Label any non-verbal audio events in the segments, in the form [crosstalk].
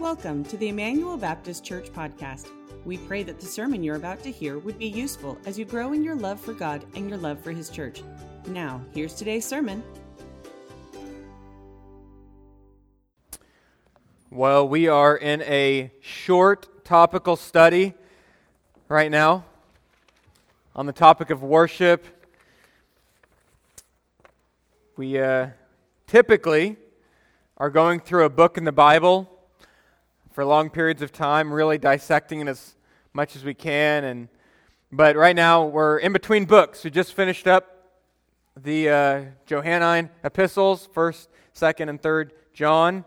Welcome to the Immanuel Baptist Church podcast. We pray that the sermon you're about to hear would be useful as you grow in your love for God and your love for His church. Now, here's today's sermon. Well, we are in a short topical study right now on the topic of worship. We uh, typically are going through a book in the Bible for long periods of time, really dissecting it as much as we can. And but right now we're in between books. We just finished up the uh, Johannine epistles, first, second, and third John,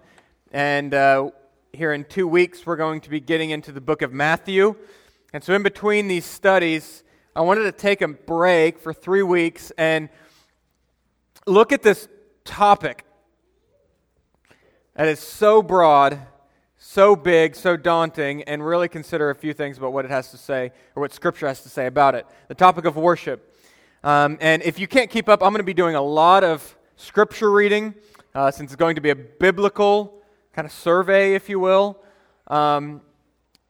and uh, here in two weeks we're going to be getting into the book of Matthew. And so in between these studies, I wanted to take a break for three weeks and look at this topic that is so broad so big, so daunting, and really consider a few things about what it has to say, or what Scripture has to say about it. The topic of worship. Um, and if you can't keep up, I'm going to be doing a lot of Scripture reading, uh, since it's going to be a biblical kind of survey, if you will. Um,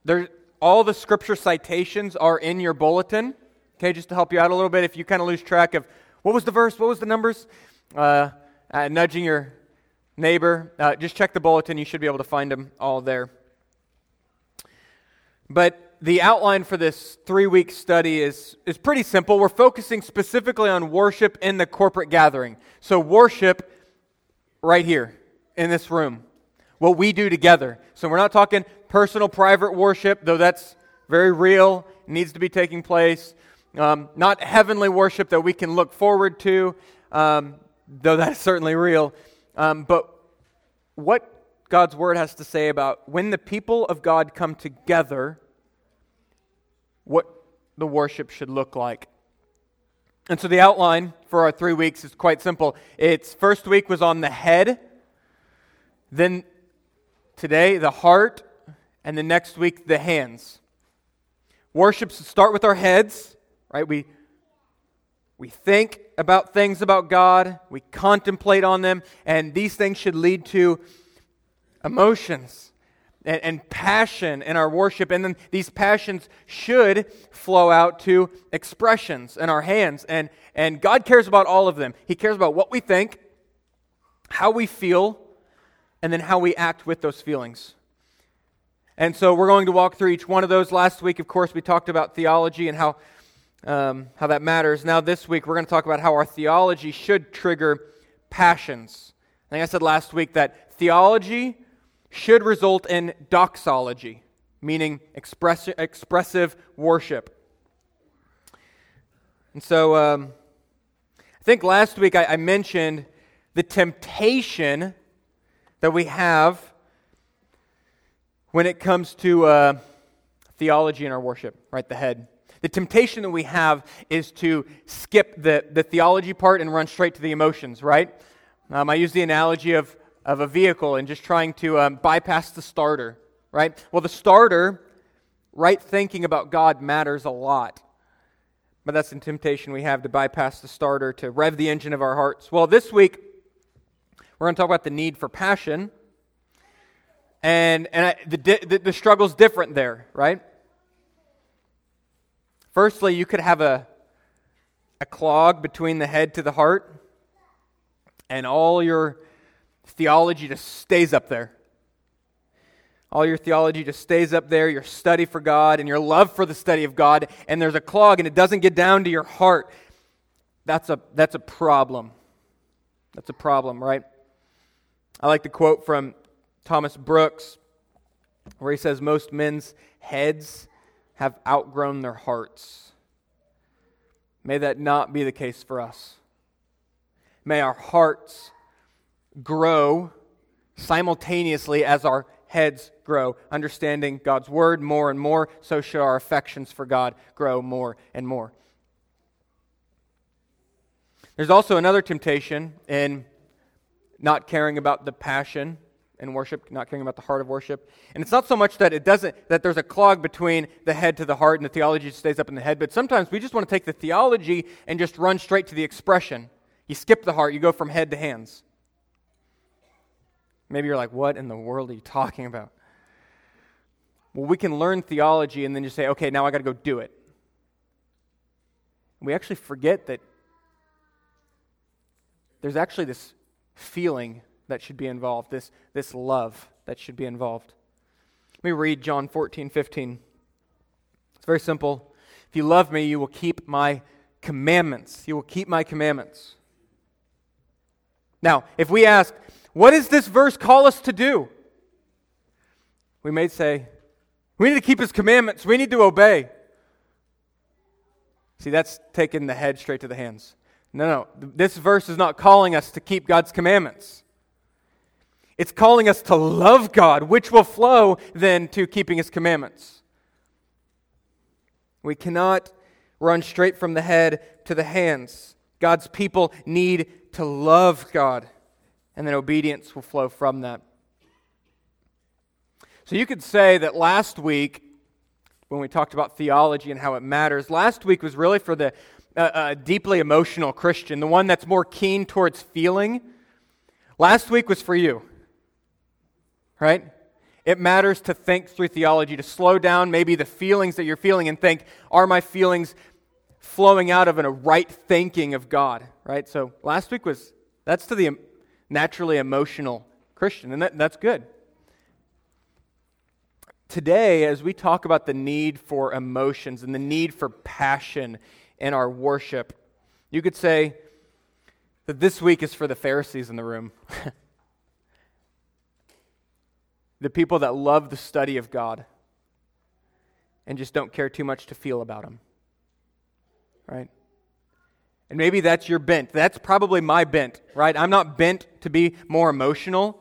there, all the Scripture citations are in your bulletin, okay, just to help you out a little bit. If you kind of lose track of what was the verse, what was the numbers, uh, uh, nudging your neighbor, uh, just check the bulletin. You should be able to find them all there. But the outline for this three week study is, is pretty simple. We're focusing specifically on worship in the corporate gathering. So, worship right here in this room, what we do together. So, we're not talking personal, private worship, though that's very real, needs to be taking place. Um, not heavenly worship that we can look forward to, um, though that's certainly real. Um, but what God's word has to say about when the people of God come together, what the worship should look like. And so the outline for our three weeks is quite simple. It's first week was on the head, then today the heart, and the next week the hands. Worship should start with our heads, right? We we think about things about God, we contemplate on them, and these things should lead to emotions and, and, passion in our worship. And then these passions should flow out to expressions in our hands. And, and God cares about all of them. He cares about what we think, how we feel, and then how we act with those feelings. And so we're going to walk through each one of those. Last week, of course, we talked about theology and how um, how that matters. Now, this week, we're going to talk about how our theology should trigger passions. I think I said last week that theology should result in doxology, meaning express, expressive worship. And so, um, I think last week I, I mentioned the temptation that we have when it comes to uh, theology in our worship, right? The head. The temptation that we have is to skip the, the theology part and run straight to the emotions, right? Um, I use the analogy of, of a vehicle and just trying to um, bypass the starter, right? Well, the starter, right thinking about God matters a lot. But that's the temptation we have to bypass the starter, to rev the engine of our hearts. Well, this week, we're going to talk about the need for passion. And, and I, the, the, the struggle's different there, right? Firstly, you could have a, a clog between the head to the heart, and all your theology just stays up there. All your theology just stays up there, your study for God and your love for the study of God, and there's a clog and it doesn't get down to your heart. That's a, that's a problem. That's a problem, right? I like the quote from Thomas Brooks where he says, Most men's heads have outgrown their hearts. May that not be the case for us. May our hearts grow simultaneously as our heads grow, understanding God's word more and more, so should our affections for God grow more and more. There's also another temptation in not caring about the passion in worship, not caring about the heart of worship. And it's not so much that it doesn't that there's a clog between the head to the heart and the theology stays up in the head, but sometimes we just want to take the theology and just run straight to the expression. You skip the heart, you go from head to hands. Maybe you're like, what in the world are you talking about? Well, we can learn theology and then just say, okay, now I got to go do it. We actually forget that there's actually this feeling that should be involved, this, this love that should be involved. Let me read John 14, 15. It's very simple. If you love me, you will keep my commandments. You will keep my commandments. Now, if we ask, what does this verse call us to do? We may say, we need to keep his commandments. We need to obey. See, that's taking the head straight to the hands. No, no. This verse is not calling us to keep God's commandments. It's calling us to love God, which will flow then to keeping his commandments. We cannot run straight from the head to the hands. God's people need to love God, and then obedience will flow from that. So you could say that last week, when we talked about theology and how it matters, last week was really for the uh, uh, deeply emotional Christian, the one that's more keen towards feeling. Last week was for you, right? It matters to think through theology, to slow down maybe the feelings that you're feeling and think, are my feelings flowing out of a right thinking of God, right? So last week was, that's to the naturally emotional Christian, and that, that's good. Today, as we talk about the need for emotions and the need for passion in our worship, you could say that this week is for the Pharisees in the room. [laughs] the people that love the study of God and just don't care too much to feel about Him right? And maybe that's your bent. That's probably my bent, right? I'm not bent to be more emotional.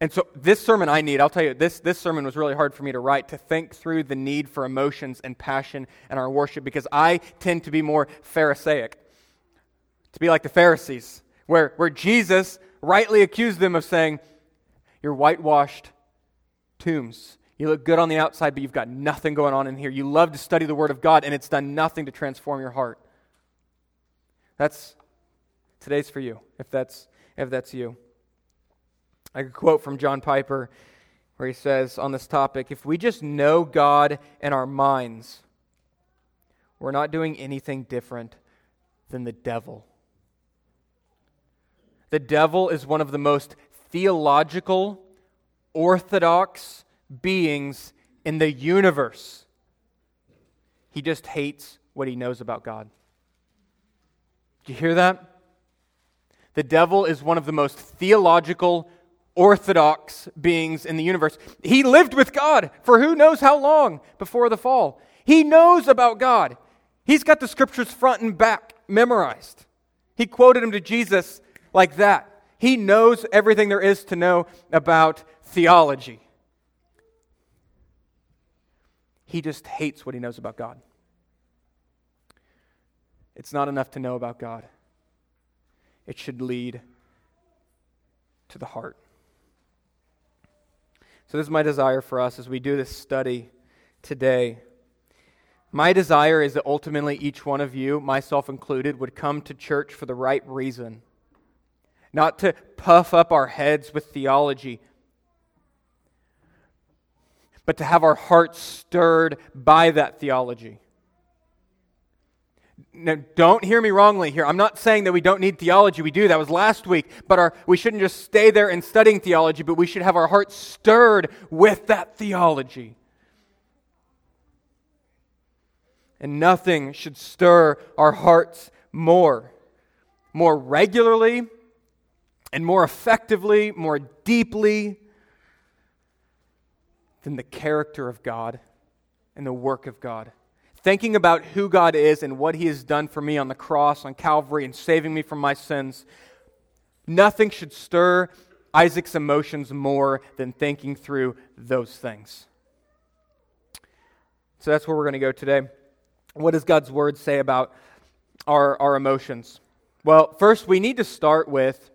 And so, this sermon I need, I'll tell you, this, this sermon was really hard for me to write, to think through the need for emotions and passion in our worship, because I tend to be more Pharisaic, to be like the Pharisees, where, where Jesus rightly accused them of saying, You're whitewashed tombs. You look good on the outside, but you've got nothing going on in here. You love to study the Word of God, and it's done nothing to transform your heart. That's today's for you, if that's if that's you. I could quote from John Piper where he says on this topic if we just know God in our minds, we're not doing anything different than the devil. The devil is one of the most theological, orthodox, beings in the universe. He just hates what he knows about God. Do you hear that? The devil is one of the most theological, orthodox beings in the universe. He lived with God for who knows how long before the fall. He knows about God. He's got the scriptures front and back memorized. He quoted them to Jesus like that. He knows everything there is to know about theology. He just hates what he knows about God. It's not enough to know about God, it should lead to the heart. So, this is my desire for us as we do this study today. My desire is that ultimately each one of you, myself included, would come to church for the right reason. Not to puff up our heads with theology, but to have our hearts stirred by that theology. Now, don't hear me wrongly here. I'm not saying that we don't need theology. We do. That was last week. But our, we shouldn't just stay there in studying theology, but we should have our hearts stirred with that theology. And nothing should stir our hearts more. More regularly and more effectively, more deeply than the character of God and the work of God. Thinking about who God is and what He has done for me on the cross, on Calvary, and saving me from my sins, nothing should stir Isaac's emotions more than thinking through those things. So that's where we're going to go today. What does God's Word say about our, our emotions? Well, first, we need to start with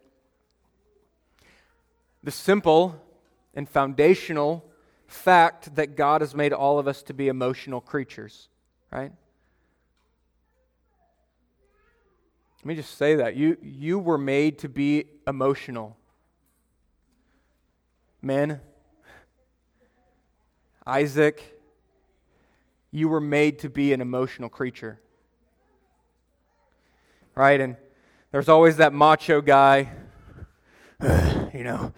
the simple and foundational fact that God has made all of us to be emotional creatures, right? Let me just say that. You, you were made to be emotional. Men, Isaac, you were made to be an emotional creature. Right? And there's always that macho guy, [sighs] you know,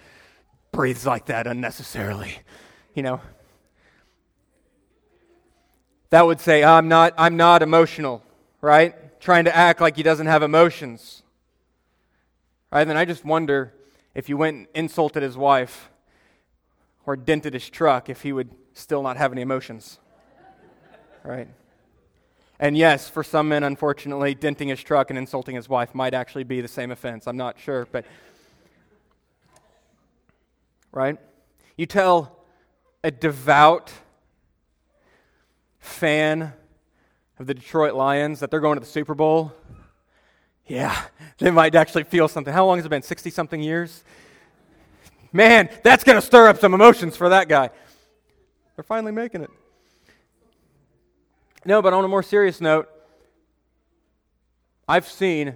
breathes like that unnecessarily, you know. That would say, I'm not, I'm not emotional, right? Trying to act like he doesn't have emotions. Right? Then I just wonder if you went and insulted his wife or dented his truck, if he would still not have any emotions. right? And yes, for some men, unfortunately, denting his truck and insulting his wife might actually be the same offense. I'm not sure, but. Right? You tell a devout fan of the Detroit Lions that they're going to the Super Bowl. Yeah, they might actually feel something. How long has it been? 60 something years? Man, that's going to stir up some emotions for that guy. They're finally making it. No, but on a more serious note, I've seen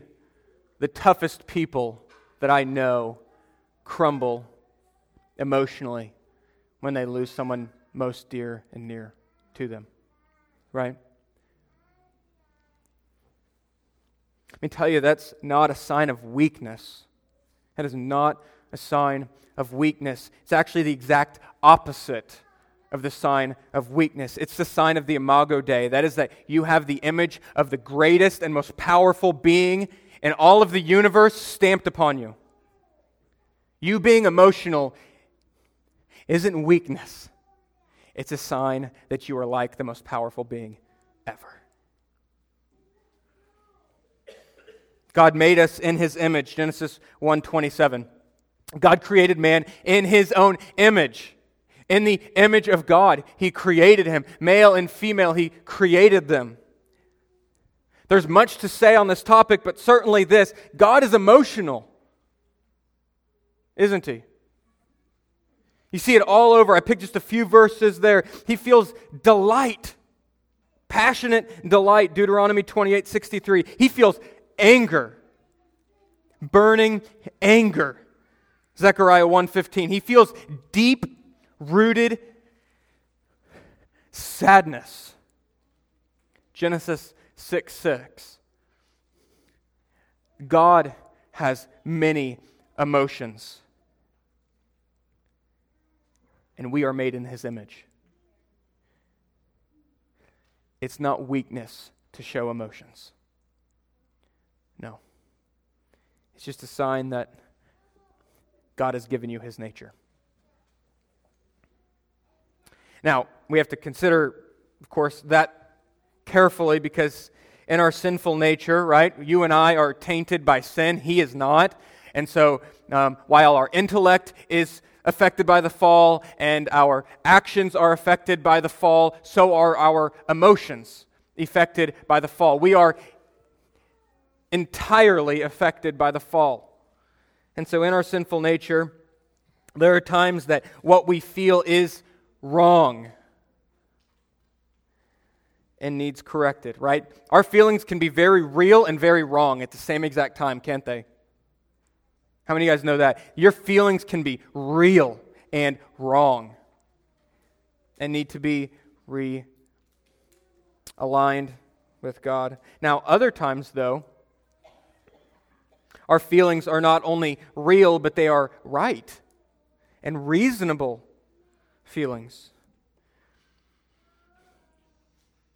the toughest people that I know crumble emotionally when they lose someone most dear and near to them. Right? Let me tell you, that's not a sign of weakness. That is not a sign of weakness. It's actually the exact opposite of the sign of weakness. It's the sign of the imago Dei. That is, that you have the image of the greatest and most powerful being in all of the universe stamped upon you. You being emotional isn't weakness, it's a sign that you are like the most powerful being ever. God made us in his image, Genesis 1:27. God created man in his own image. In the image of God, he created him. Male and female, he created them. There's much to say on this topic, but certainly this God is emotional, isn't he? You see it all over. I picked just a few verses there. He feels delight, passionate delight, Deuteronomy 28 63. He feels anger, burning anger. Zechariah 1:15. He feels deep rooted sadness. Genesis 6 6. God has many emotions and we are made in his image. It's not weakness to show emotions. No. It's just a sign that God has given you his nature. Now, we have to consider, of course, that carefully because in our sinful nature, right, you and I are tainted by sin. He is not. And so, um, while our intellect is affected by the fall and our actions are affected by the fall, so are our emotions affected by the fall. We are entirely affected by the fall. And so, in our sinful nature, there are times that what we feel is wrong and needs corrected, right? Our feelings can be very real and very wrong at the same exact time, can't they? How many of you guys know that? Your feelings can be real and wrong and need to be realigned with God. Now, other times, though, our feelings are not only real, but they are right and reasonable feelings.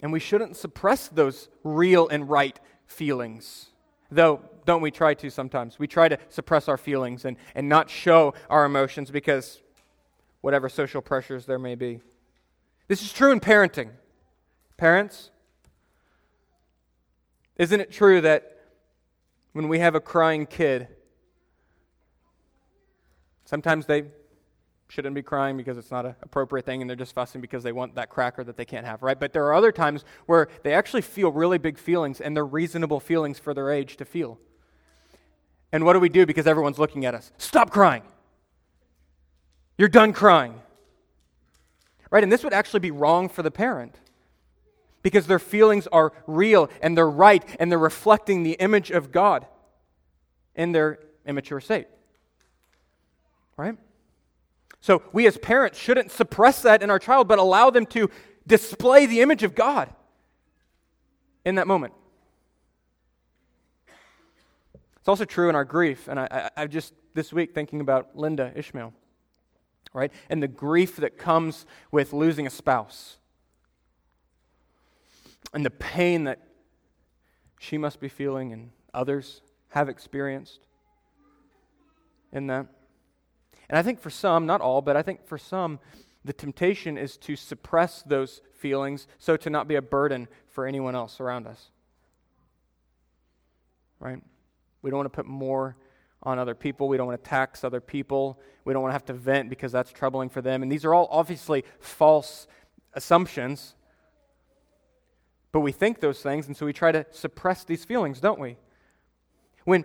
And we shouldn't suppress those real and right feelings. Though, don't we try to sometimes? We try to suppress our feelings and, and not show our emotions because whatever social pressures there may be. This is true in parenting. Parents, isn't it true that when we have a crying kid, sometimes they shouldn't be crying because it's not an appropriate thing and they're just fussing because they want that cracker that they can't have, right? But there are other times where they actually feel really big feelings and they're reasonable feelings for their age to feel. And what do we do because everyone's looking at us? Stop crying. You're done crying. Right? And this would actually be wrong for the parent because their feelings are real and they're right and they're reflecting the image of God in their immature state. Right? So we as parents shouldn't suppress that in our child, but allow them to display the image of God in that moment. It's also true in our grief. And I, I, I just, this week, thinking about Linda Ishmael, right? And the grief that comes with losing a spouse. And the pain that she must be feeling and others have experienced in that. And I think for some, not all, but I think for some, the temptation is to suppress those feelings so to not be a burden for anyone else around us. Right? We don't want to put more on other people. We don't want to tax other people. We don't want to have to vent because that's troubling for them. And these are all obviously false assumptions. But we think those things, and so we try to suppress these feelings, don't we? When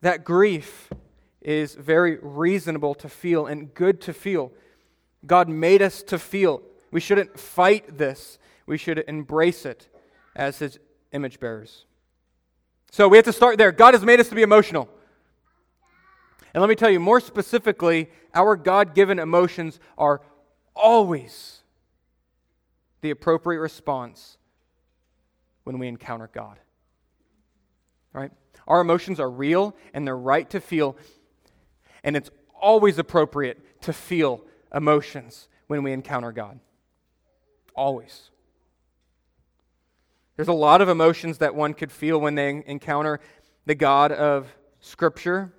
that grief is very reasonable to feel and good to feel. God made us to feel. We shouldn't fight this, we should embrace it as His image bearers. So we have to start there. God has made us to be emotional. And let me tell you more specifically, our God given emotions are always the appropriate response when we encounter God. Right? Our emotions are real and they're right to feel, and it's always appropriate to feel emotions when we encounter God. Always. There's a lot of emotions that one could feel when they encounter the God of Scripture.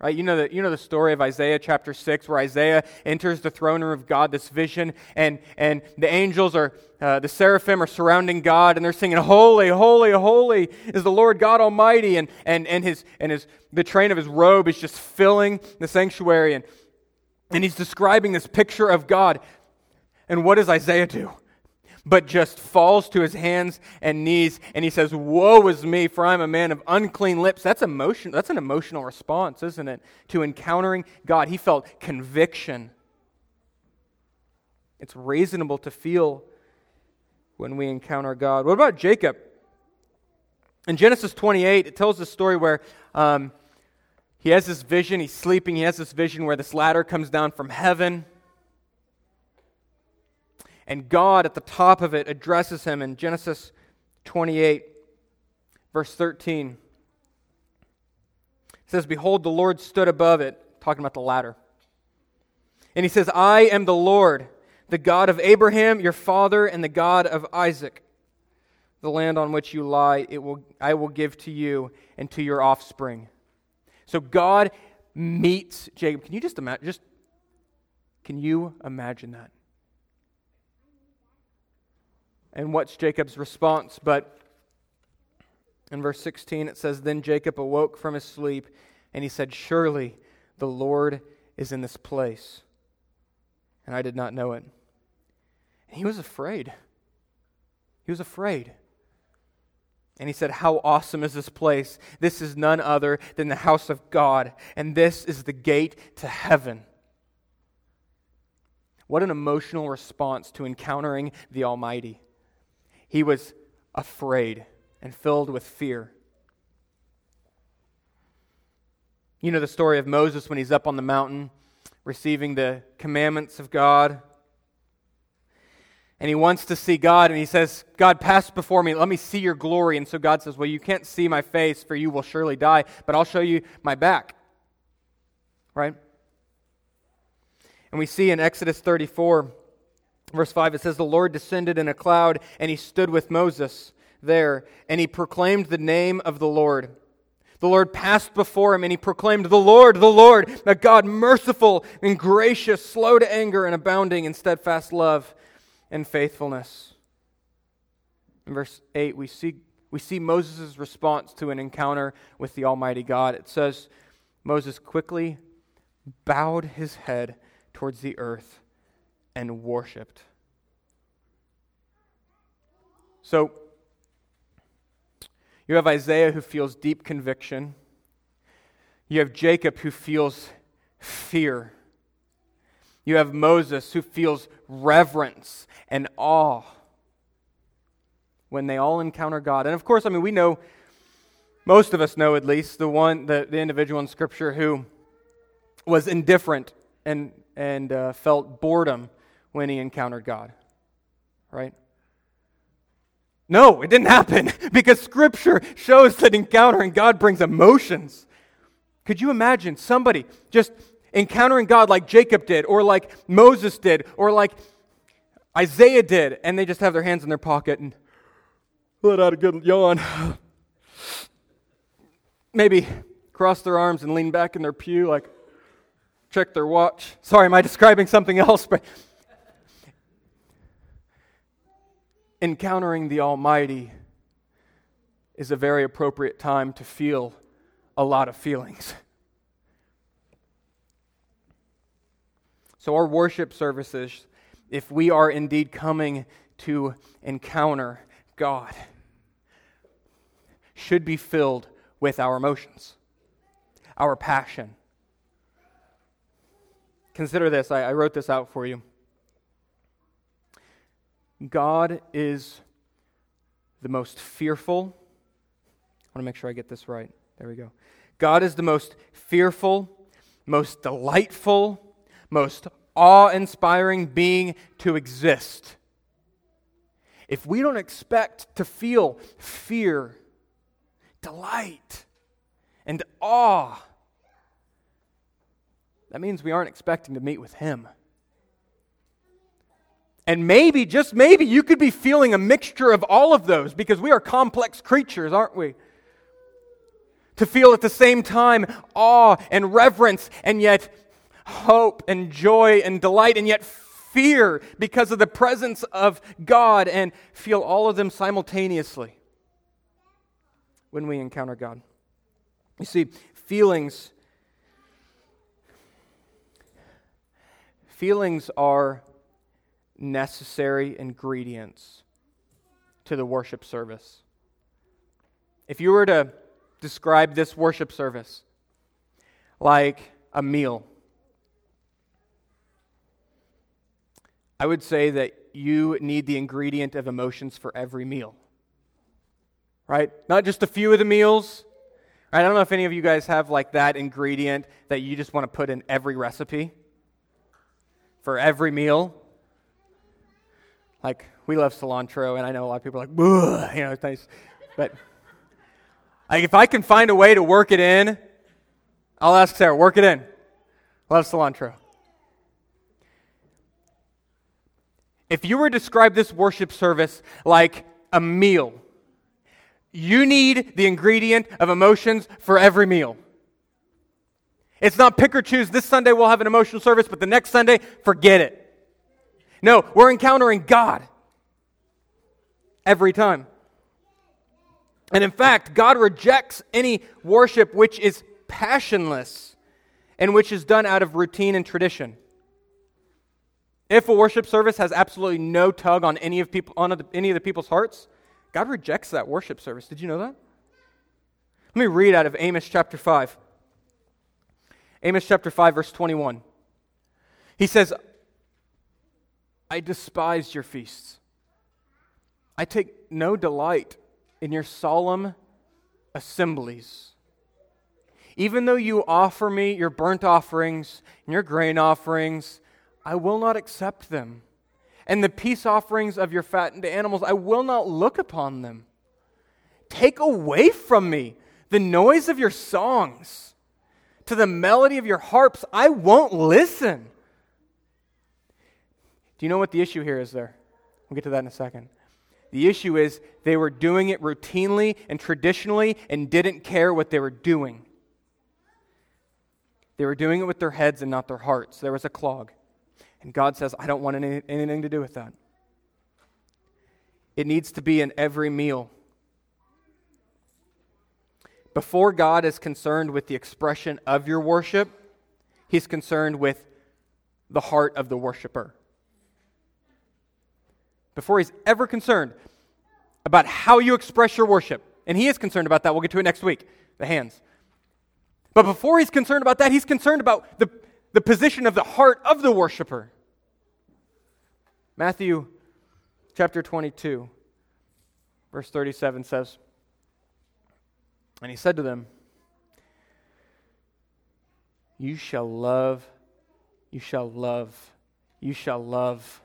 Right? You know, the, you know the story of Isaiah chapter 6, where Isaiah enters the throne room of God, this vision, and, and the angels are, uh, the seraphim are surrounding God, and they're singing, Holy, holy, holy is the Lord God Almighty. And, and, and, his, and his, the train of his robe is just filling the sanctuary. And, and he's describing this picture of God. And what does Isaiah do? But just falls to his hands and knees and he says, Woe is me, for I'm a man of unclean lips. That's emotion, that's an emotional response, isn't it? To encountering God. He felt conviction. It's reasonable to feel when we encounter God. What about Jacob? In Genesis 28, it tells the story where um, he has this vision, he's sleeping, he has this vision where this ladder comes down from heaven and God at the top of it addresses him in Genesis 28, verse 13. It says, Behold, the Lord stood above it, talking about the ladder. And he says, I am the Lord, the God of Abraham, your father, and the God of Isaac. The land on which you lie, it will, I will give to you and to your offspring. So God meets Jacob. Can you just imagine? Just, can you imagine that? And what's Jacob's response? But in verse 16, it says, Then Jacob awoke from his sleep, and he said, Surely the Lord is in this place. And I did not know it. And he was afraid. He was afraid. And he said, How awesome is this place? This is none other than the house of God, and this is the gate to heaven. What an emotional response to encountering the Almighty. He was afraid and filled with fear. You know the story of Moses when he's up on the mountain receiving the commandments of God. And he wants to see God, and he says, God, pass before me. Let me see your glory. And so God says, Well, you can't see my face, for you will surely die, but I'll show you my back. Right? And we see in Exodus 34 Verse 5, it says, The Lord descended in a cloud, and he stood with Moses there, and he proclaimed the name of the Lord. The Lord passed before him, and he proclaimed, The Lord, the Lord, a God merciful and gracious, slow to anger, and abounding in steadfast love and faithfulness. In verse 8, we see, we see Moses' response to an encounter with the Almighty God. It says, Moses quickly bowed his head towards the earth and worshiped. So, you have Isaiah who feels deep conviction. You have Jacob who feels fear. You have Moses who feels reverence and awe when they all encounter God. And of course, I mean, we know, most of us know at least, the one, the, the individual in Scripture who was indifferent and and uh, felt boredom when he encountered God, right? No, it didn't happen [laughs] because Scripture shows that encountering God brings emotions. Could you imagine somebody just encountering God like Jacob did, or like Moses did, or like Isaiah did, and they just have their hands in their pocket and let out a good yawn? [sighs] Maybe cross their arms and lean back in their pew, like check their watch. Sorry, am I describing something else? [laughs] But encountering the Almighty is a very appropriate time to feel a lot of feelings. So, our worship services, if we are indeed coming to encounter God, should be filled with our emotions, our passion. Consider this. I, I wrote this out for you. God is the most fearful. I want to make sure I get this right. There we go. God is the most fearful, most delightful, most awe inspiring being to exist. If we don't expect to feel fear, delight, and awe, that means we aren't expecting to meet with Him. And maybe, just maybe, you could be feeling a mixture of all of those because we are complex creatures, aren't we? To feel at the same time awe and reverence, and yet hope and joy and delight, and yet fear because of the presence of God, and feel all of them simultaneously when we encounter God. You see, feelings. Feelings are necessary ingredients to the worship service. If you were to describe this worship service like a meal, I would say that you need the ingredient of emotions for every meal. Right? Not just a few of the meals. I don't know if any of you guys have like that ingredient that you just want to put in every recipe for every meal. Like, we love cilantro, and I know a lot of people are like, you know, it's nice. But like, if I can find a way to work it in, I'll ask Sarah, work it in. Love cilantro. If you were to describe this worship service like a meal, you need the ingredient of emotions for every meal. It's not pick or choose. This Sunday we'll have an emotional service, but the next Sunday, forget it. No, we're encountering God every time. And in fact, God rejects any worship which is passionless and which is done out of routine and tradition. If a worship service has absolutely no tug on any of people on any of the people's hearts, God rejects that worship service. Did you know that? Let me read out of Amos chapter 5. Amos chapter 5 verse 21. He says, I despise your feasts. I take no delight in your solemn assemblies. Even though you offer me your burnt offerings and your grain offerings, I will not accept them. And the peace offerings of your fattened animals, I will not look upon them. Take away from me the noise of your songs. To the melody of your harps, I won't listen. Do you know what the issue here is there? We'll get to that in a second. The issue is they were doing it routinely and traditionally and didn't care what they were doing. They were doing it with their heads and not their hearts. There was a clog. And God says, I don't want any, anything to do with that. It needs to be in every meal. Before God is concerned with the expression of your worship, He's concerned with the heart of the worshiper before he's ever concerned about how you express your worship. And he is concerned about that. We'll get to it next week the hands. But before he's concerned about that, he's concerned about the, the position of the heart of the worshiper. Matthew chapter 22, verse 37 says, And he said to them, You shall love you shall love, you shall love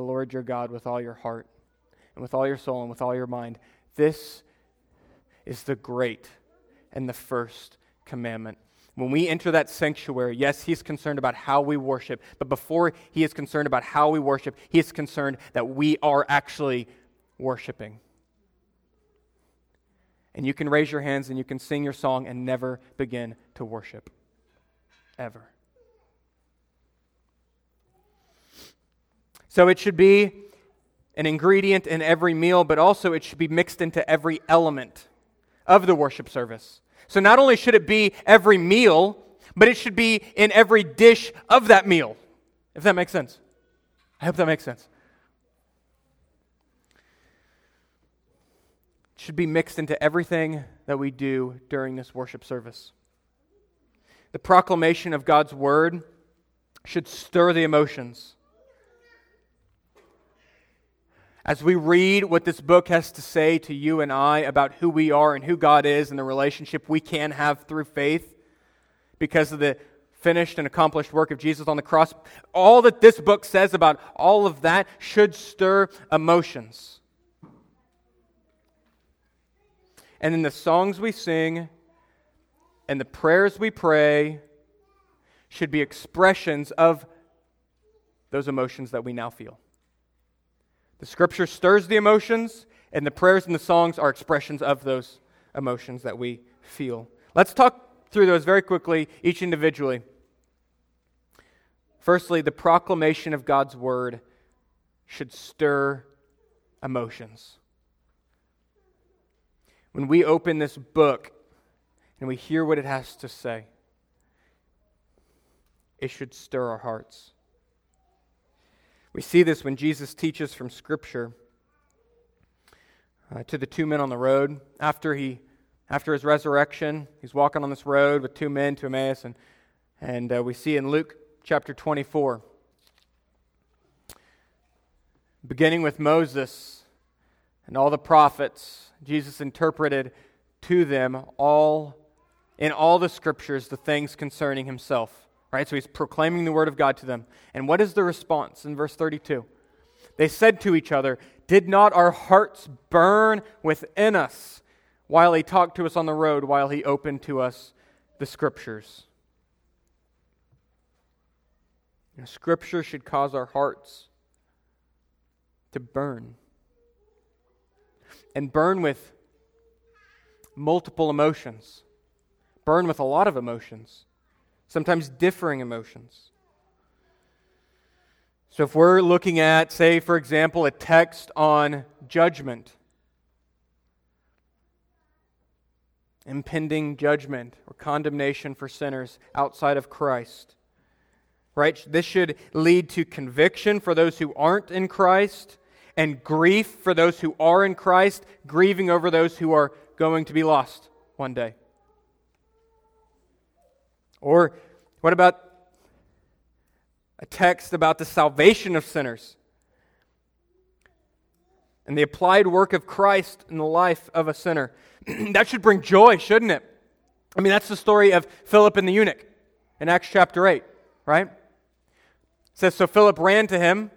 the Lord your God with all your heart and with all your soul and with all your mind. This is the great and the first commandment. When we enter that sanctuary, yes, he's concerned about how we worship, but before he is concerned about how we worship, he is concerned that we are actually worshiping. And you can raise your hands and you can sing your song and never begin to worship. Ever. So it should be an ingredient in every meal, but also it should be mixed into every element of the worship service. So not only should it be every meal, but it should be in every dish of that meal. If that makes sense. I hope that makes sense. It should be mixed into everything that we do during this worship service. The proclamation of God's word should stir the emotions. As we read what this book has to say to you and I about who we are and who God is and the relationship we can have through faith because of the finished and accomplished work of Jesus on the cross, all that this book says about all of that should stir emotions. And in the songs we sing and the prayers we pray should be expressions of those emotions that we now feel. The scripture stirs the emotions, and the prayers and the songs are expressions of those emotions that we feel. Let's talk through those very quickly, each individually. Firstly, the proclamation of God's word should stir emotions. When we open this book and we hear what it has to say, it should stir our hearts. We see this when Jesus teaches from Scripture uh, to the two men on the road. After, he, after his resurrection, he's walking on this road with two men to Emmaus, and, and uh, we see in Luke chapter 24, beginning with Moses and all the prophets, Jesus interpreted to them all in all the scriptures the things concerning himself. Right? So he's proclaiming the word of God to them. And what is the response in verse 32? They said to each other, Did not our hearts burn within us while he talked to us on the road, while he opened to us the scriptures? You know, scripture should cause our hearts to burn. And burn with multiple emotions, burn with a lot of emotions sometimes differing emotions. So, if we're looking at, say, for example, a text on judgment, impending judgment or condemnation for sinners outside of Christ, right? This should lead to conviction for those who aren't in Christ and grief for those who are in Christ, grieving over those who are going to be lost one day. Or what about a text about the salvation of sinners and the applied work of Christ in the life of a sinner? [clears throat] that should bring joy, shouldn't it? I mean, that's the story of Philip and the eunuch in Acts chapter 8, right? It says, So Philip ran to him.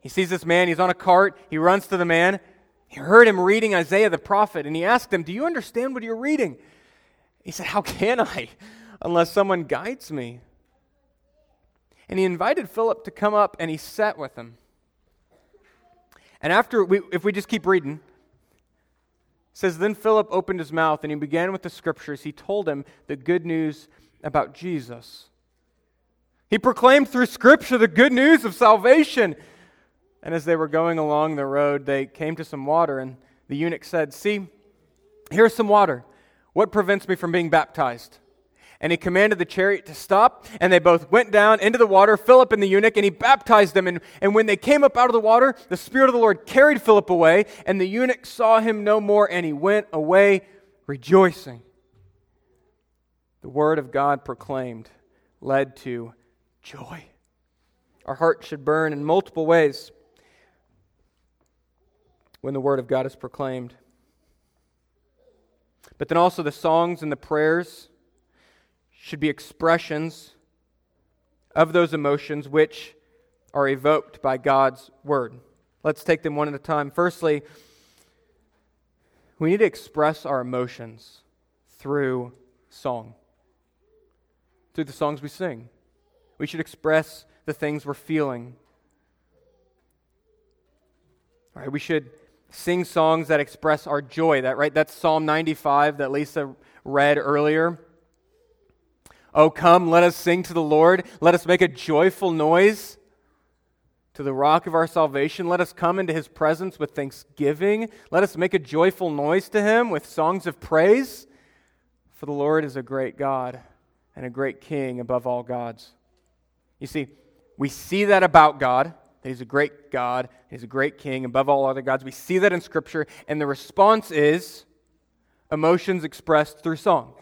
He sees this man, he's on a cart, he runs to the man. He heard him reading Isaiah the prophet, and he asked him, Do you understand what you're reading? He said, How can I? Unless someone guides me. And he invited Philip to come up and he sat with him. And after, we, if we just keep reading, says, Then Philip opened his mouth and he began with the scriptures. He told him the good news about Jesus. He proclaimed through scripture the good news of salvation. And as they were going along the road, they came to some water, and the eunuch said, See, here's some water. What prevents me from being baptized? And he commanded the chariot to stop, and they both went down into the water, Philip and the eunuch, and he baptized them. And, and when they came up out of the water, the Spirit of the Lord carried Philip away, and the eunuch saw him no more, and he went away rejoicing. The word of God proclaimed led to joy. Our hearts should burn in multiple ways when the word of God is proclaimed. But then also the songs and the prayers should be expressions of those emotions which are evoked by God's word. Let's take them one at a time. Firstly, we need to express our emotions through song, through the songs we sing. We should express the things we're feeling. All right, we should sing songs that express our joy. That right? That's Psalm 95 that Lisa read earlier. Oh, come, let us sing to the Lord. Let us make a joyful noise to the rock of our salvation. Let us come into his presence with thanksgiving. Let us make a joyful noise to him with songs of praise. For the Lord is a great God and a great king above all gods. You see, we see that about God, that he's a great God, he's a great king above all other gods. We see that in Scripture, and the response is emotions expressed through song.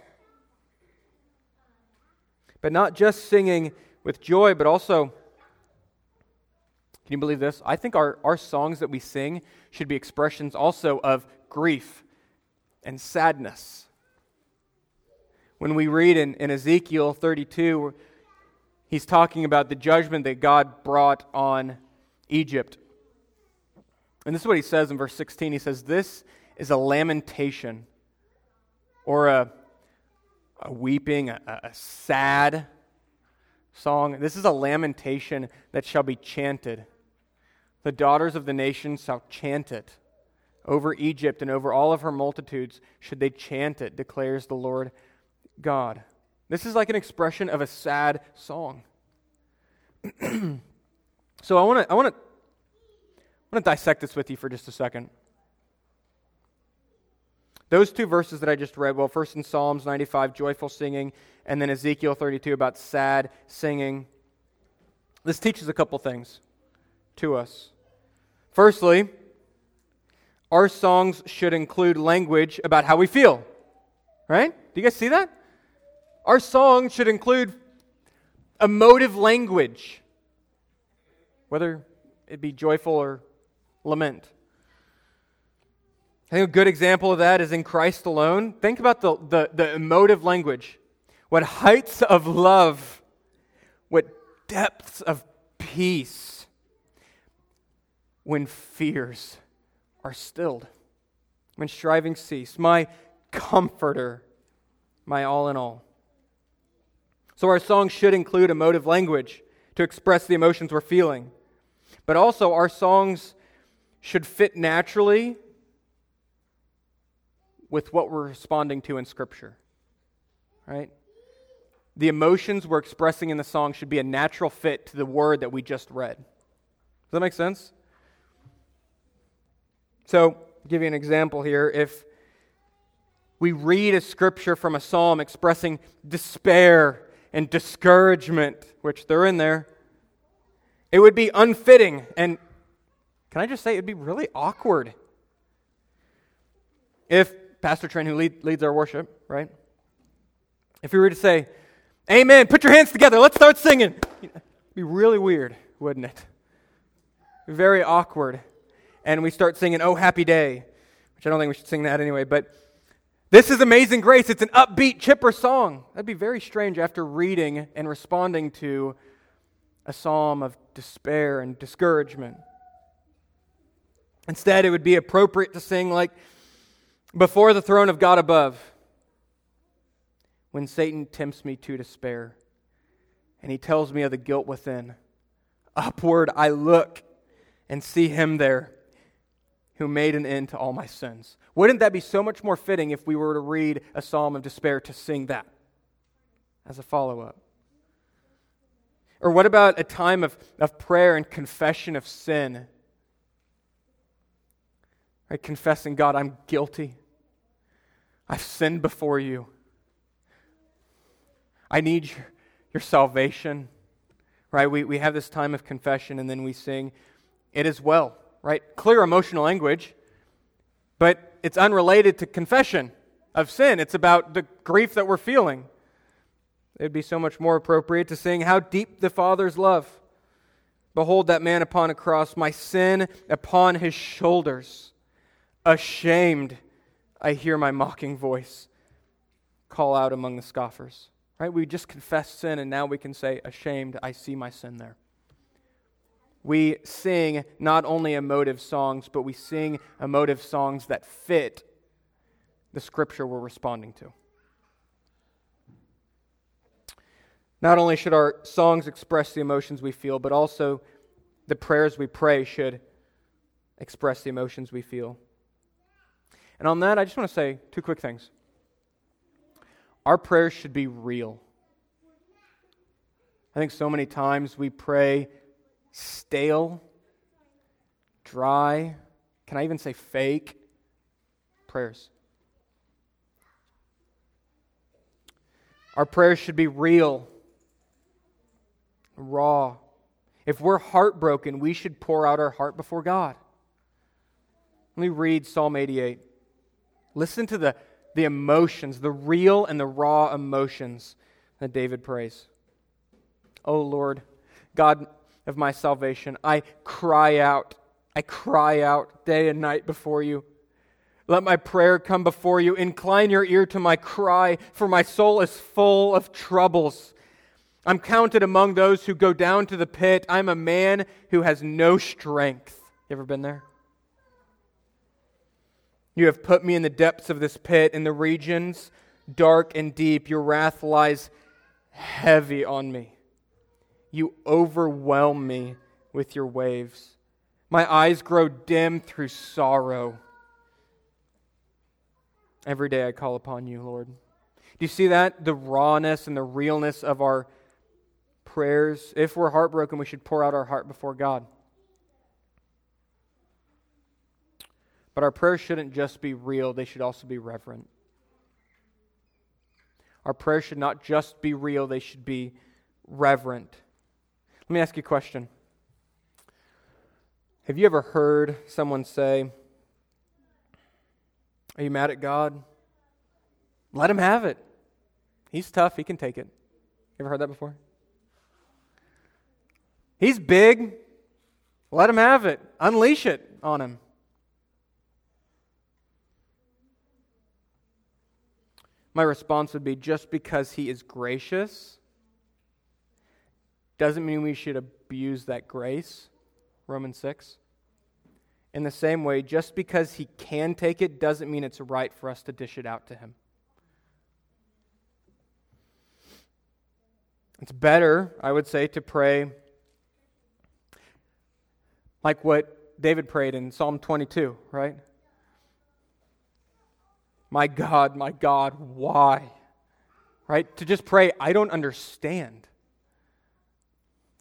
But not just singing with joy, but also, can you believe this? I think our, our songs that we sing should be expressions also of grief and sadness. When we read in, in Ezekiel 32, he's talking about the judgment that God brought on Egypt. And this is what he says in verse 16. He says, This is a lamentation or a a weeping, a, a sad song. This is a lamentation that shall be chanted. The daughters of the nations shall chant it. Over Egypt and over all of her multitudes should they chant it, declares the Lord God. This is like an expression of a sad song. [clears throat] so I want to I want to I want to dissect this with you for just a second. Those two verses that I just read, well, first in Psalms 95, joyful singing, and then Ezekiel 32 about sad singing. This teaches a couple things to us. Firstly, our songs should include language about how we feel. Right? Do you guys see that? Our songs should include emotive language, whether it be joyful or lament. I think a good example of that is in Christ alone. Think about the, the, the emotive language. What heights of love, what depths of peace when fears are stilled, when striving cease. My comforter, my all in all. So our songs should include emotive language to express the emotions we're feeling. But also, our songs should fit naturally with what we're responding to in Scripture. Right? The emotions we're expressing in the song should be a natural fit to the word that we just read. Does that make sense? So, I'll give you an example here. If we read a scripture from a psalm expressing despair and discouragement, which they're in there, it would be unfitting. And can I just say, it would be really awkward if Pastor Trent, who lead, leads our worship, right? If we were to say, Amen, put your hands together, let's start singing, it'd be really weird, wouldn't it? Very awkward. And we start singing, Oh, happy day, which I don't think we should sing that anyway, but this is Amazing Grace. It's an upbeat, chipper song. That'd be very strange after reading and responding to a psalm of despair and discouragement. Instead, it would be appropriate to sing like, before the throne of God above when Satan tempts me to despair and he tells me of the guilt within. Upward I look and see him there who made an end to all my sins. Wouldn't that be so much more fitting if we were to read a psalm of despair to sing that as a follow up? Or what about a time of, of prayer and confession of sin? Right, confessing, God, I'm guilty. I've sinned before you. I need your, your salvation. Right? We, we have this time of confession and then we sing, It is well. Right? Clear emotional language, but it's unrelated to confession of sin. It's about the grief that we're feeling. It'd be so much more appropriate to sing, How deep the Father's love. Behold that man upon a cross, my sin upon his shoulders. Ashamed I hear my mocking voice call out among the scoffers. Right? We just confess sin, and now we can say, ashamed, I see my sin there. We sing not only emotive songs, but we sing emotive songs that fit the scripture we're responding to. Not only should our songs express the emotions we feel, but also the prayers we pray should express the emotions we feel. And on that, I just want to say two quick things. Our prayers should be real. I think so many times we pray stale, dry, can I even say fake prayers? Our prayers should be real, raw. If we're heartbroken, we should pour out our heart before God. Let me read Psalm 88. Listen to the, the emotions, the real and the raw emotions that David prays. Oh Lord, God of my salvation, I cry out. I cry out day and night before you. Let my prayer come before you. Incline your ear to my cry, for my soul is full of troubles. I'm counted among those who go down to the pit. I'm a man who has no strength. You ever been there? You have put me in the depths of this pit, in the regions dark and deep. Your wrath lies heavy on me. You overwhelm me with your waves. My eyes grow dim through sorrow. Every day I call upon you, Lord. Do you see that? The rawness and the realness of our prayers. If we're heartbroken, we should pour out our heart before God. But our prayers shouldn't just be real, they should also be reverent. Our prayers should not just be real, they should be reverent. Let me ask you a question. Have you ever heard someone say, Are you mad at God? Let him have it. He's tough, he can take it. You ever heard that before? He's big. Let him have it. Unleash it on him. My response would be just because he is gracious doesn't mean we should abuse that grace. Romans 6. In the same way, just because he can take it doesn't mean it's right for us to dish it out to him. It's better, I would say, to pray like what David prayed in Psalm 22, right? My God, my God, why? Right? To just pray, I don't understand.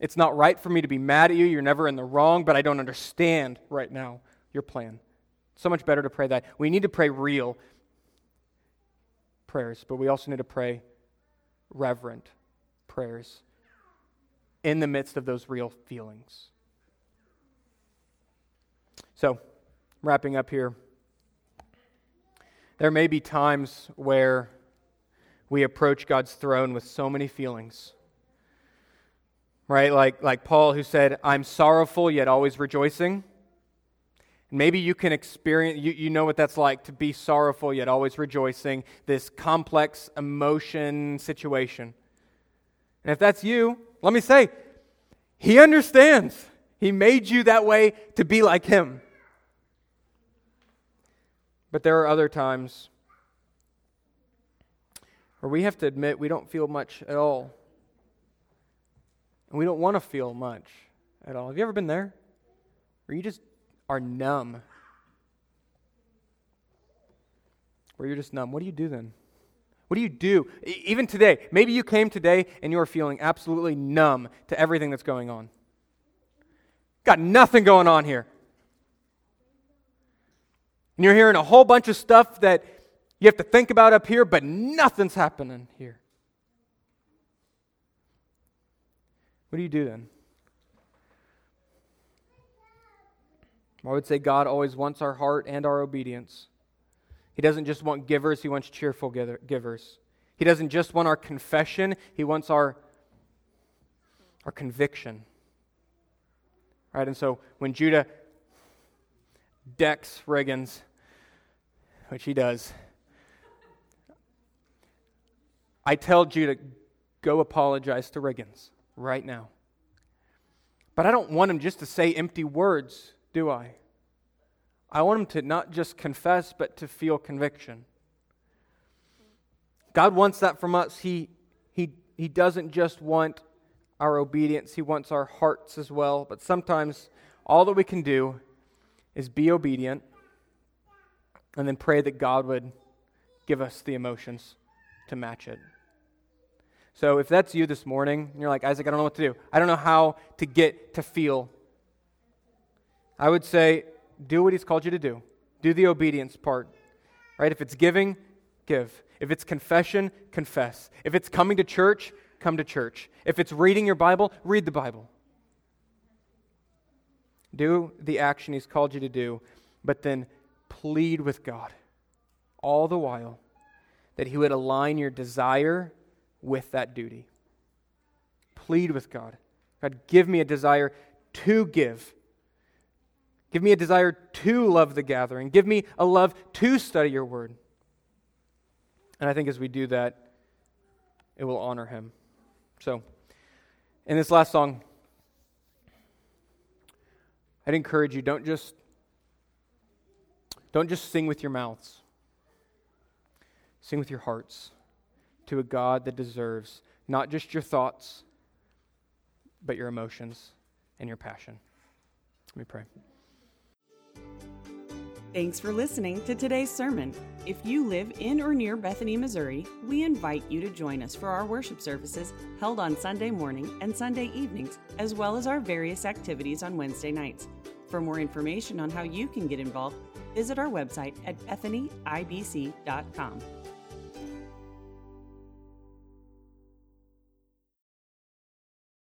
It's not right for me to be mad at you. You're never in the wrong, but I don't understand right now your plan. So much better to pray that. We need to pray real prayers, but we also need to pray reverent prayers in the midst of those real feelings. So, wrapping up here. There may be times where we approach God's throne with so many feelings. Right? Like, like Paul, who said, I'm sorrowful yet always rejoicing. Maybe you can experience, you, you know what that's like to be sorrowful yet always rejoicing, this complex emotion situation. And if that's you, let me say, He understands. He made you that way to be like Him. But there are other times where we have to admit we don't feel much at all. And we don't want to feel much at all. Have you ever been there? Where you just are numb? Where you're just numb. What do you do then? What do you do? Even today, maybe you came today and you are feeling absolutely numb to everything that's going on. Got nothing going on here. And you're hearing a whole bunch of stuff that you have to think about up here, but nothing's happening here. What do you do then? I would say God always wants our heart and our obedience. He doesn't just want givers, He wants cheerful givers. He doesn't just want our confession, He wants our, our conviction. Right? And so when Judah decks Riggins, which he does. I tell Judah, go apologize to Riggins right now. But I don't want him just to say empty words, do I? I want him to not just confess, but to feel conviction. God wants that from us. He, he, he doesn't just want our obedience, He wants our hearts as well. But sometimes all that we can do is be obedient and then pray that God would give us the emotions to match it. So if that's you this morning, and you're like, Isaac, I don't know what to do, I don't know how to get to feel, I would say, do what He's called you to do. Do the obedience part. Right? If it's giving, give. If it's confession, confess. If it's coming to church, come to church. If it's reading your Bible, read the Bible. Do the action He's called you to do, but then plead with God all the while that He would align your desire with that duty. Plead with God. God, give me a desire to give. Give me a desire to love the gathering. Give me a love to study your word. And I think as we do that, it will honor him. So, in this last song, I'd encourage you don't just don't just sing with your mouths. Sing with your hearts to a God that deserves not just your thoughts, but your emotions and your passion. Let me pray. Thanks for listening to today's sermon. If you live in or near Bethany, Missouri, we invite you to join us for our worship services held on Sunday morning and Sunday evenings, as well as our various activities on Wednesday nights. For more information on how you can get involved, visit our website at bethanyibc.com.